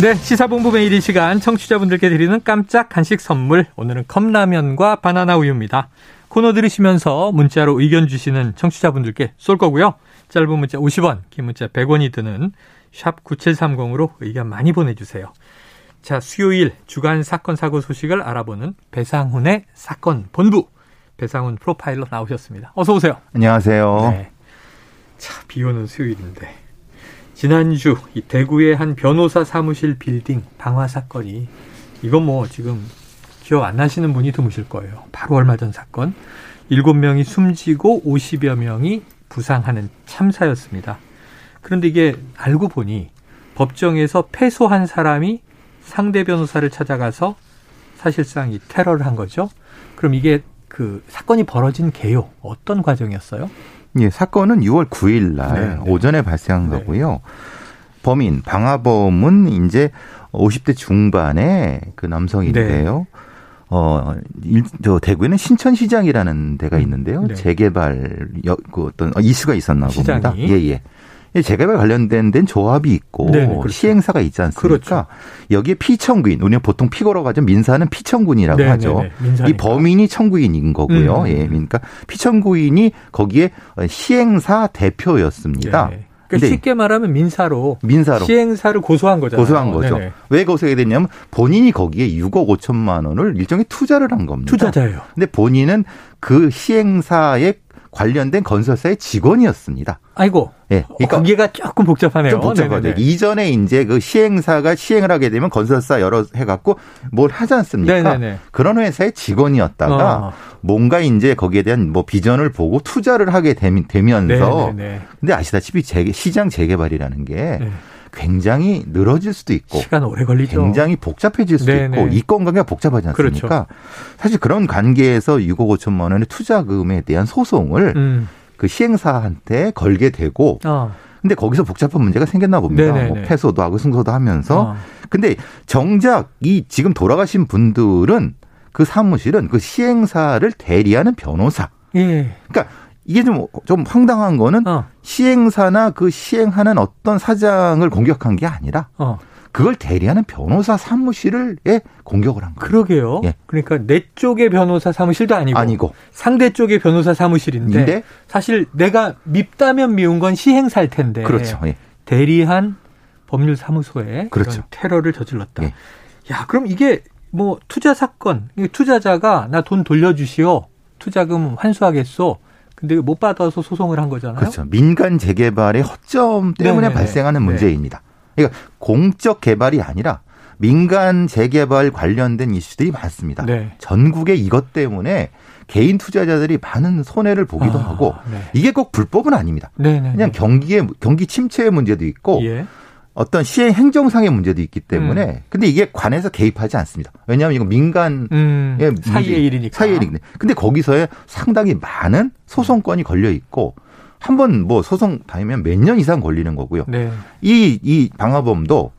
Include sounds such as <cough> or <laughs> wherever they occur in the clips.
네, 시사본부 매일 이 시간 청취자분들께 드리는 깜짝 간식 선물. 오늘은 컵라면과 바나나 우유입니다. 코너 들으시면서 문자로 의견 주시는 청취자분들께 쏠 거고요. 짧은 문자 50원, 긴 문자 100원이 드는 샵 9730으로 의견 많이 보내주세요. 자, 수요일 주간 사건 사고 소식을 알아보는 배상훈의 사건 본부. 배상훈 프로파일러 나오셨습니다. 어서 오세요. 안녕하세요. 네. 자, 비 오는 수요일인데 지난주 이 대구의 한 변호사 사무실 빌딩 방화 사건이 이건 뭐 지금 기억 안 나시는 분이 드무실 거예요. 바로 얼마 전 사건. 7명이 숨지고 50여 명이 부상하는 참사였습니다. 그런데 이게 알고 보니 법정에서 패소한 사람이 상대 변호사를 찾아가서 사실상 이 테러를 한 거죠. 그럼 이게 그 사건이 벌어진 개요 어떤 과정이었어요? 예, 사건은 6월 9일 날 네, 네. 오전에 발생한 네. 거고요. 범인 방화범은 이제 50대 중반의 그 남성인데요. 네. 어, 일, 저 대구에는 신천시장이라는 데가 음. 있는데요. 네. 재개발 여, 그 어떤 이슈가 있었나 시장이. 봅니다. 예, 예. 재개발 관련된 데는 조합이 있고 네네, 그렇죠. 시행사가 있지 않습니까? 그렇죠. 여기에 피청구인, 우리는 보통 피고로 가죠. 민사는 피청군이라고 네네네, 하죠. 민사니까. 이 범인이 청구인인 거고요. 음. 예, 그러니까 피청구인이 거기에 시행사 대표였습니다. 네. 그러니까 쉽게 말하면 민사로 민사로 시행사를 고소한 거잖아요. 고소한 거죠. 네네. 왜 고소하게 됐냐면 본인이 거기에 6억 5천만 원을 일종의 투자를 한 겁니다. 투자자예요. 근데 본인은 그 시행사에 관련된 건설사의 직원이었습니다. 아이고. 예. 네. 그러니까 거기가 조금 복잡하네요. 좀 복잡하죠. 이전에 이제 그 시행사가 시행을 하게 되면 건설사 여러 해갖고 뭘 하지 않습니까? 네네네. 그런 회사의 직원이었다가 어. 뭔가 이제 거기에 대한 뭐 비전을 보고 투자를 하게 되면서 네네네. 근데 아시다시피 재개, 시장 재개발이라는 게 네. 굉장히 늘어질 수도 있고 시간 오래 걸리죠. 굉장히 복잡해질 수도 네네. 있고 이권 관계가 복잡하지 않습니까? 그렇죠. 사실 그런 관계에서 6억 5천만 원의 투자금에 대한 소송을 음. 그 시행사한테 걸게 되고 어. 근데 거기서 복잡한 문제가 생겼나 봅니다. 뭐 패소도 하고 승소도 하면서 어. 근데 정작 이 지금 돌아가신 분들은 그 사무실은 그 시행사를 대리하는 변호사. 예. 그러니까 이게 좀, 좀 황당한 거는 어. 시행사나 그 시행하는 어떤 사장을 공격한 게 아니라 어. 그걸 대리하는 변호사 사무실을 예, 공격을 한 거예요. 그러게요. 예. 그러니까 내 쪽의 변호사 사무실도 아니고, 아니고. 상대 쪽의 변호사 사무실인데 인데? 사실 내가 밉다면 미운 건 시행사일 텐데 그렇죠. 예. 대리한 법률 사무소에 그렇죠. 테러를 저질렀다. 예. 야, 그럼 이게 뭐 투자 사건, 투자자가 나 돈 돌려주시오. 투자금 환수하겠소. 근데 못 받아서 소송을 한 거잖아요. 그렇죠. 민간 재개발의 허점 때문에 네네 발생하는 네. 문제입니다. 그러니까 공적 개발이 아니라 민간 재개발 관련된 이슈들이 많습니다. 네. 전국에 이것 때문에 개인 투자자들이 많은 손해를 보기도 아, 하고 네. 이게 꼭 불법은 아닙니다. 네네 그냥 경기의 경기 침체의 문제도 있고 예. 어떤 시행 행정상의 문제도 있기 때문에 음. 근데 이게 관에서 개입하지 않습니다. 왜냐하면 이거 민간의 음, 사이의 일이니까. 사이의 일인데. 근데 거기서에 상당히 많은 소송권이 걸려 있고 한 번 뭐 소송 다니면 몇 년 이상 걸리는 거고요. 네. 이, 이 방화범도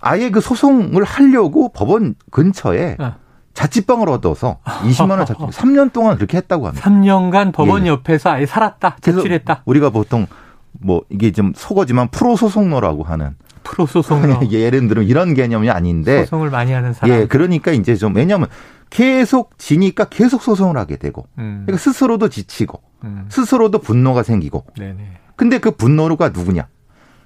아예 그 소송을 하려고 법원 근처에 아. 자취방을 얻어서 20만 원 자취 3년 동안 그렇게 했다고 합니다. 3년간 법원 예. 옆에서 아예 살았다. 자취했다. 우리가 보통 뭐 이게 좀 속어지만 프로 소송로라고 하는 프로 소송로. <laughs> 예를 들면 이런 개념이 아닌데 소송을 많이 하는 사람. 예, 그러니까 이제 좀 왜냐하면 계속 지니까 계속 소송을 하게 되고 음. 그러니까 스스로도 지치고 음. 스스로도 분노가 생기고. 네네. 근데 그 분노가 누구냐?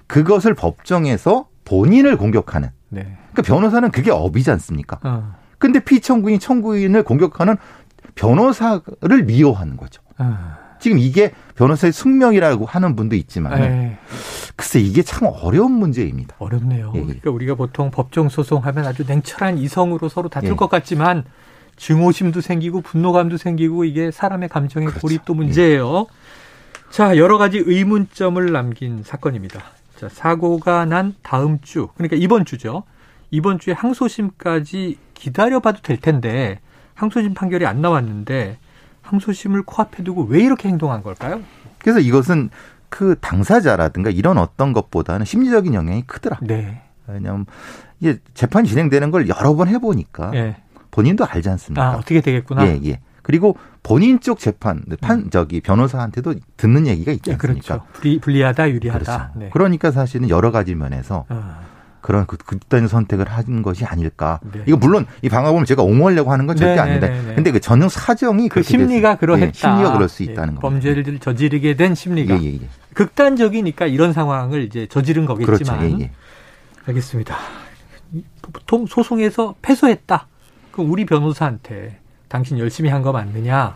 그것을 법정에서 본인을 공격하는. 네. 그러니까 변호사는 그게 업이지 않습니까? 어. 근데 피청구인 청구인을 공격하는 변호사를 미워하는 거죠. 어. 지금 이게 변호사의 숙명이라고 하는 분도 있지만 네. 글쎄 이게 참 어려운 문제입니다. 어렵네요. 예. 그러니까 우리가 보통 법정 소송하면 아주 냉철한 이성으로 서로 다툴 예. 것 같지만 증오심도 생기고 분노감도 생기고 이게 사람의 감정의 그렇죠. 고립도 문제예요. 예. 자 여러 가지 의문점을 남긴 사건입니다. 자 사고가 난 다음 주 그러니까 이번 주죠. 이번 주에 항소심까지 기다려봐도 될 텐데 항소심 판결이 안 나왔는데 항소심을 코앞에 두고 왜 이렇게 행동한 걸까요? 그래서 이것은 그 당사자라든가 이런 어떤 것보다는 심리적인 영향이 크더라. 네. 왜냐하면 이게 재판이 진행되는 걸 여러 번 해보니까 예. 본인도 알지 않습니까? 아, 어떻게 되겠구나. 예, 예. 그리고 본인 쪽 재판, 판, 저기 변호사한테도 듣는 얘기가 있지 예, 않습니까? 그렇죠. 불리, 불리하다, 유리하다. 그렇죠. 네. 그러니까 사실은 여러 가지 면에서 아, 그런 그, 그딴 선택을 한 것이 아닐까. 네. 이거 물론 이 방화범을 제가 옹호하려고 하는 건 절대 네, 아닙니다. 네, 네. 근데 그 전형 사정이 그 심리가 됐- 그러했다. 예, 심리가 그럴 수 예, 있다는 겁니다. 범죄를 저지르게 된 심리가. 예, 예, 예. 극단적이니까 이런 상황을 이제 저지른 거겠지만. 그렇죠. 예, 예. 알겠습니다. 보통 소송에서 패소했다. 그럼 우리 변호사한테 당신 열심히 한 거 맞느냐?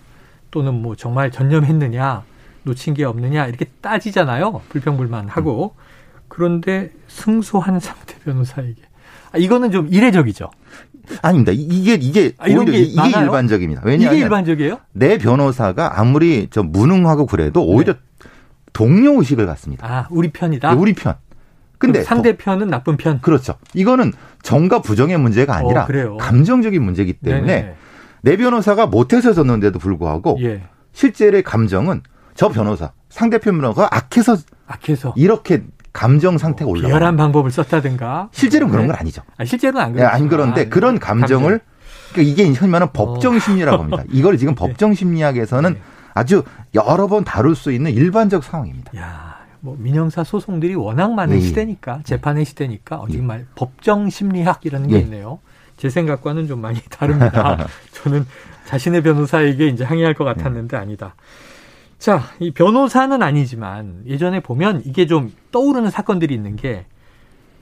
또는 뭐 정말 전념했느냐? 놓친 게 없느냐? 이렇게 따지잖아요. 불평불만하고. 그런데 승소한 <laughs> 상대 변호사에게. 아, 이거는 좀 이례적이죠. 아닙니다. 이- 이게 이게 아, 오히려 이- 이게 많아요? 일반적입니다. 이게 왜냐하면 일반적이에요? 내 변호사가 아무리 저 무능하고 그래도 오히려 동료 의식을 갖습니다. 아, 우리 편이다. 우리 편. 근데 상대편은 나쁜 편. 그렇죠. 이거는 정과 부정의 문제가 아니라 어, 그래요. 감정적인 문제이기 때문에 네네. 내 변호사가 못해서 졌는데도 불구하고 예. 실제의 감정은 저 변호사 상대편 변호사가 악해서 악해서 이렇게 감정 상태가 올라가. 비열한 방법을 썼다든가. 실제로는 그런 네. 건 아니죠. 아, 실제로는 안 예, 그렇죠. 안 그런데 아, 그런 감정을 그러니까 이게 흔히 말하는 법정 심리라고 합니다. <laughs> 이걸 지금 법정 심리학에서는 네. 아주 여러 번 다룰 수 있는 일반적 상황입니다. 야, 뭐 민형사 소송들이 워낙 많은 예, 예. 시대니까 재판의 시대니까 어, 예. 정말 법정 심리학이라는 게 예. 있네요. 제 생각과는 좀 많이 다릅니다. <laughs> 저는 자신의 변호사에게 이제 항의할 것 같았는데 아니다. 자, 이 변호사는 아니지만 예전에 보면 이게 좀 떠오르는 사건들이 있는 게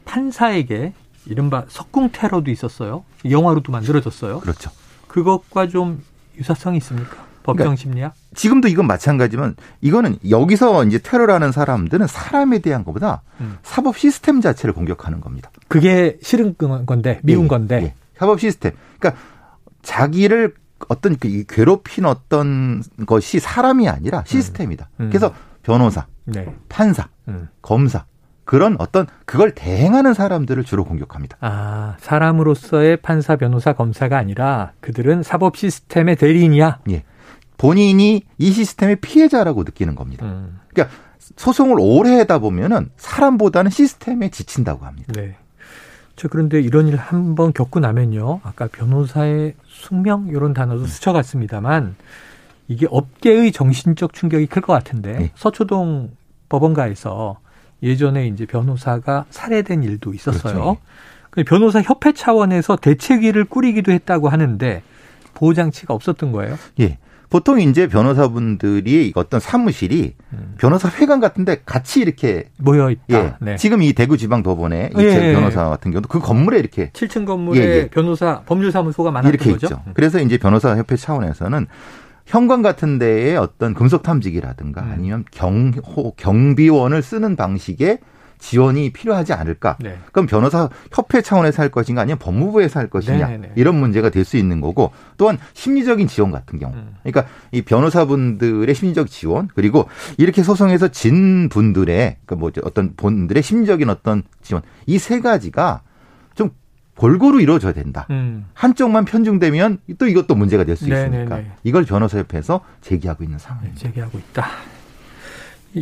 판사에게 이른바 석궁 테러도 있었어요. 영화로도 만들어졌어요. 그렇죠. 그것과 좀 유사성이 있습니까? 법정 그러니까 심리학? 지금도 이건 마찬가지지만 이거는 여기서 이제 테러라는 사람들은 사람에 대한 것보다 음. 사법 시스템 자체를 공격하는 겁니다. 그게 싫은 건데, 미운 예, 건데. 예. 사법 시스템. 그러니까 자기를 어떤 그 괴롭힌 어떤 것이 사람이 아니라 시스템이다. 음. 그래서 변호사, 네. 판사, 음. 검사 그런 어떤 그걸 대행하는 사람들을 주로 공격합니다. 아, 사람으로서의 판사, 변호사, 검사가 아니라 그들은 사법 시스템의 대리인이야. 예. 본인이 이 시스템의 피해자라고 느끼는 겁니다. 음. 그러니까 소송을 오래 하다 보면은 사람보다는 시스템에 지친다고 합니다. 네. 저 그런데 이런 일 한 번 겪고 나면요. 아까 변호사의 숙명 이런 단어도 스쳐갔습니다만 이게 업계의 정신적 충격이 클 것 같은데 네. 서초동 법원가에서 예전에 이제 변호사가 살해된 일도 있었어요. 그렇죠. 변호사 협회 차원에서 대책위를 꾸리기도 했다고 하는데 보호 장치가 없었던 거예요. 예. 보통 이제 변호사분들이 어떤 사무실이 음. 변호사 회관 같은데 같이 이렇게 모여 있다. 예. 네. 지금 이 대구 지방 법원의 예, 이채 예, 변호사 같은 경우도 그 건물에 이렇게 7층 건물에 예, 예. 변호사 법률사무소가 많았던 이렇게 거죠. 있죠. 그래서 이제 변호사 협회 차원에서는 현관 같은 데에 어떤 금속 탐지기라든가 음. 아니면 경호 경비원을 쓰는 방식의 지원이 필요하지 않을까? 네. 그럼 변호사 협회 차원에서 할 것인가 아니면 법무부에서 할 것이냐 네네네. 이런 문제가 될 수 있는 거고 또한 심리적인 지원 같은 경우 음. 그러니까 이 변호사분들의 심리적 지원 그리고 이렇게 소송에서 진 분들의 그뭐 어떤 분들의 심리적인 어떤 지원 이 세 가지가 좀 골고루 이루어져야 된다. 음. 한쪽만 편중되면 또 이것도 문제가 될수 네네네. 있으니까 이걸 변호사협회에서 제기하고 있는 네, 상황입니다. 제기하고 있다.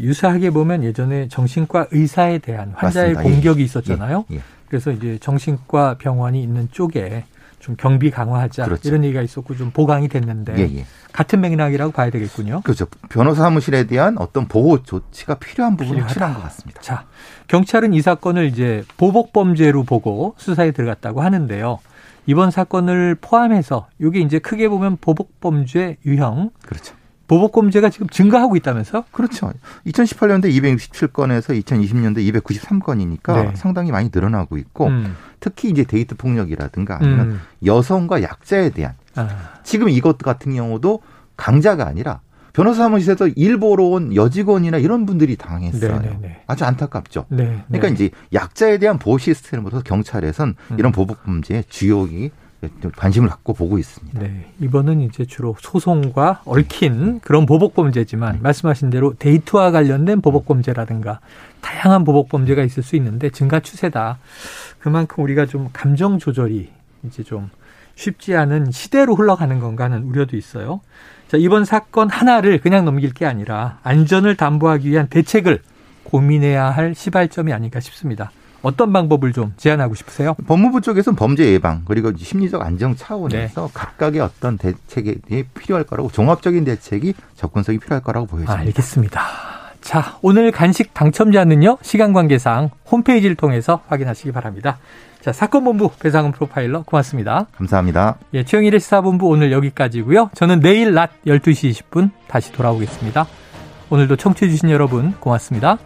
유사하게 보면 예전에 정신과 의사에 대한 환자의 맞습니다. 예. 공격이 있었잖아요. 예, 예. 그래서 이제 정신과 병원이 있는 쪽에 좀 경비 강화하자 그렇죠. 이런 얘기가 있었고 좀 보강이 됐는데 예, 예. 같은 맥락이라고 봐야 되겠군요. 그렇죠. 변호사 사무실에 대한 어떤 보호 조치가 필요한 필요하다. 확실한 것 같습니다. 자, 경찰은 이 사건을 이제 보복 범죄로 보고 수사에 들어갔다고 하는데요. 이번 사건을 포함해서 이게 이제 크게 보면 보복 범죄 유형, 그렇죠. 보복 범죄가 지금 증가하고 있다면서? 그렇죠. 2018년대 267건에서 2020년대 293건이니까 네. 상당히 많이 늘어나고 있고 음. 특히 이제 데이트 폭력이라든가 아니면 음. 여성과 약자에 대한 아, 지금 이것 같은 경우도 강자가 아니라 변호사 사무실에서 일 보러 온 여직원이나 이런 분들이 당했어요. 네네네. 아주 안타깝죠. 네. 그러니까 네. 이제 약자에 대한 보호 시스템으로서 경찰에선 음. 이런 보복 범죄에 주요히 관심을 갖고 보고 있습니다. 네, 이번은 이제 주로 소송과 얽힌 그런 보복 범죄지만 말씀하신 대로 데이트와 관련된 보복 범죄라든가 다양한 보복 범죄가 있을 수 있는데 증가 추세다. 그만큼 우리가 좀 감정 조절이 이제 좀 쉽지 않은 시대로 흘러가는 건가 하는 우려도 있어요. 자, 이번 사건 하나를 그냥 넘길 게 아니라 안전을 담보하기 위한 대책을 고민해야 할 시발점이 아닌가 싶습니다. 어떤 방법을 좀 제안하고 싶으세요? 법무부 쪽에서는 범죄 예방 그리고 심리적 안정 차원에서 네. 각각의 어떤 대책이 필요할 거라고 종합적인 대책이 접근성이 필요할 거라고 보여집니다. 알겠습니다. 자, 오늘 간식 당첨자는요, 시간 관계상 홈페이지를 통해서 확인하시기 바랍니다. 자, 사건본부 배상훈 프로파일러 고맙습니다. 감사합니다. 예, 최영일의 시사본부 오늘 여기까지고요. 저는 내일 낮 12시 20분 다시 돌아오겠습니다. 오늘도 청취해주신 여러분 고맙습니다.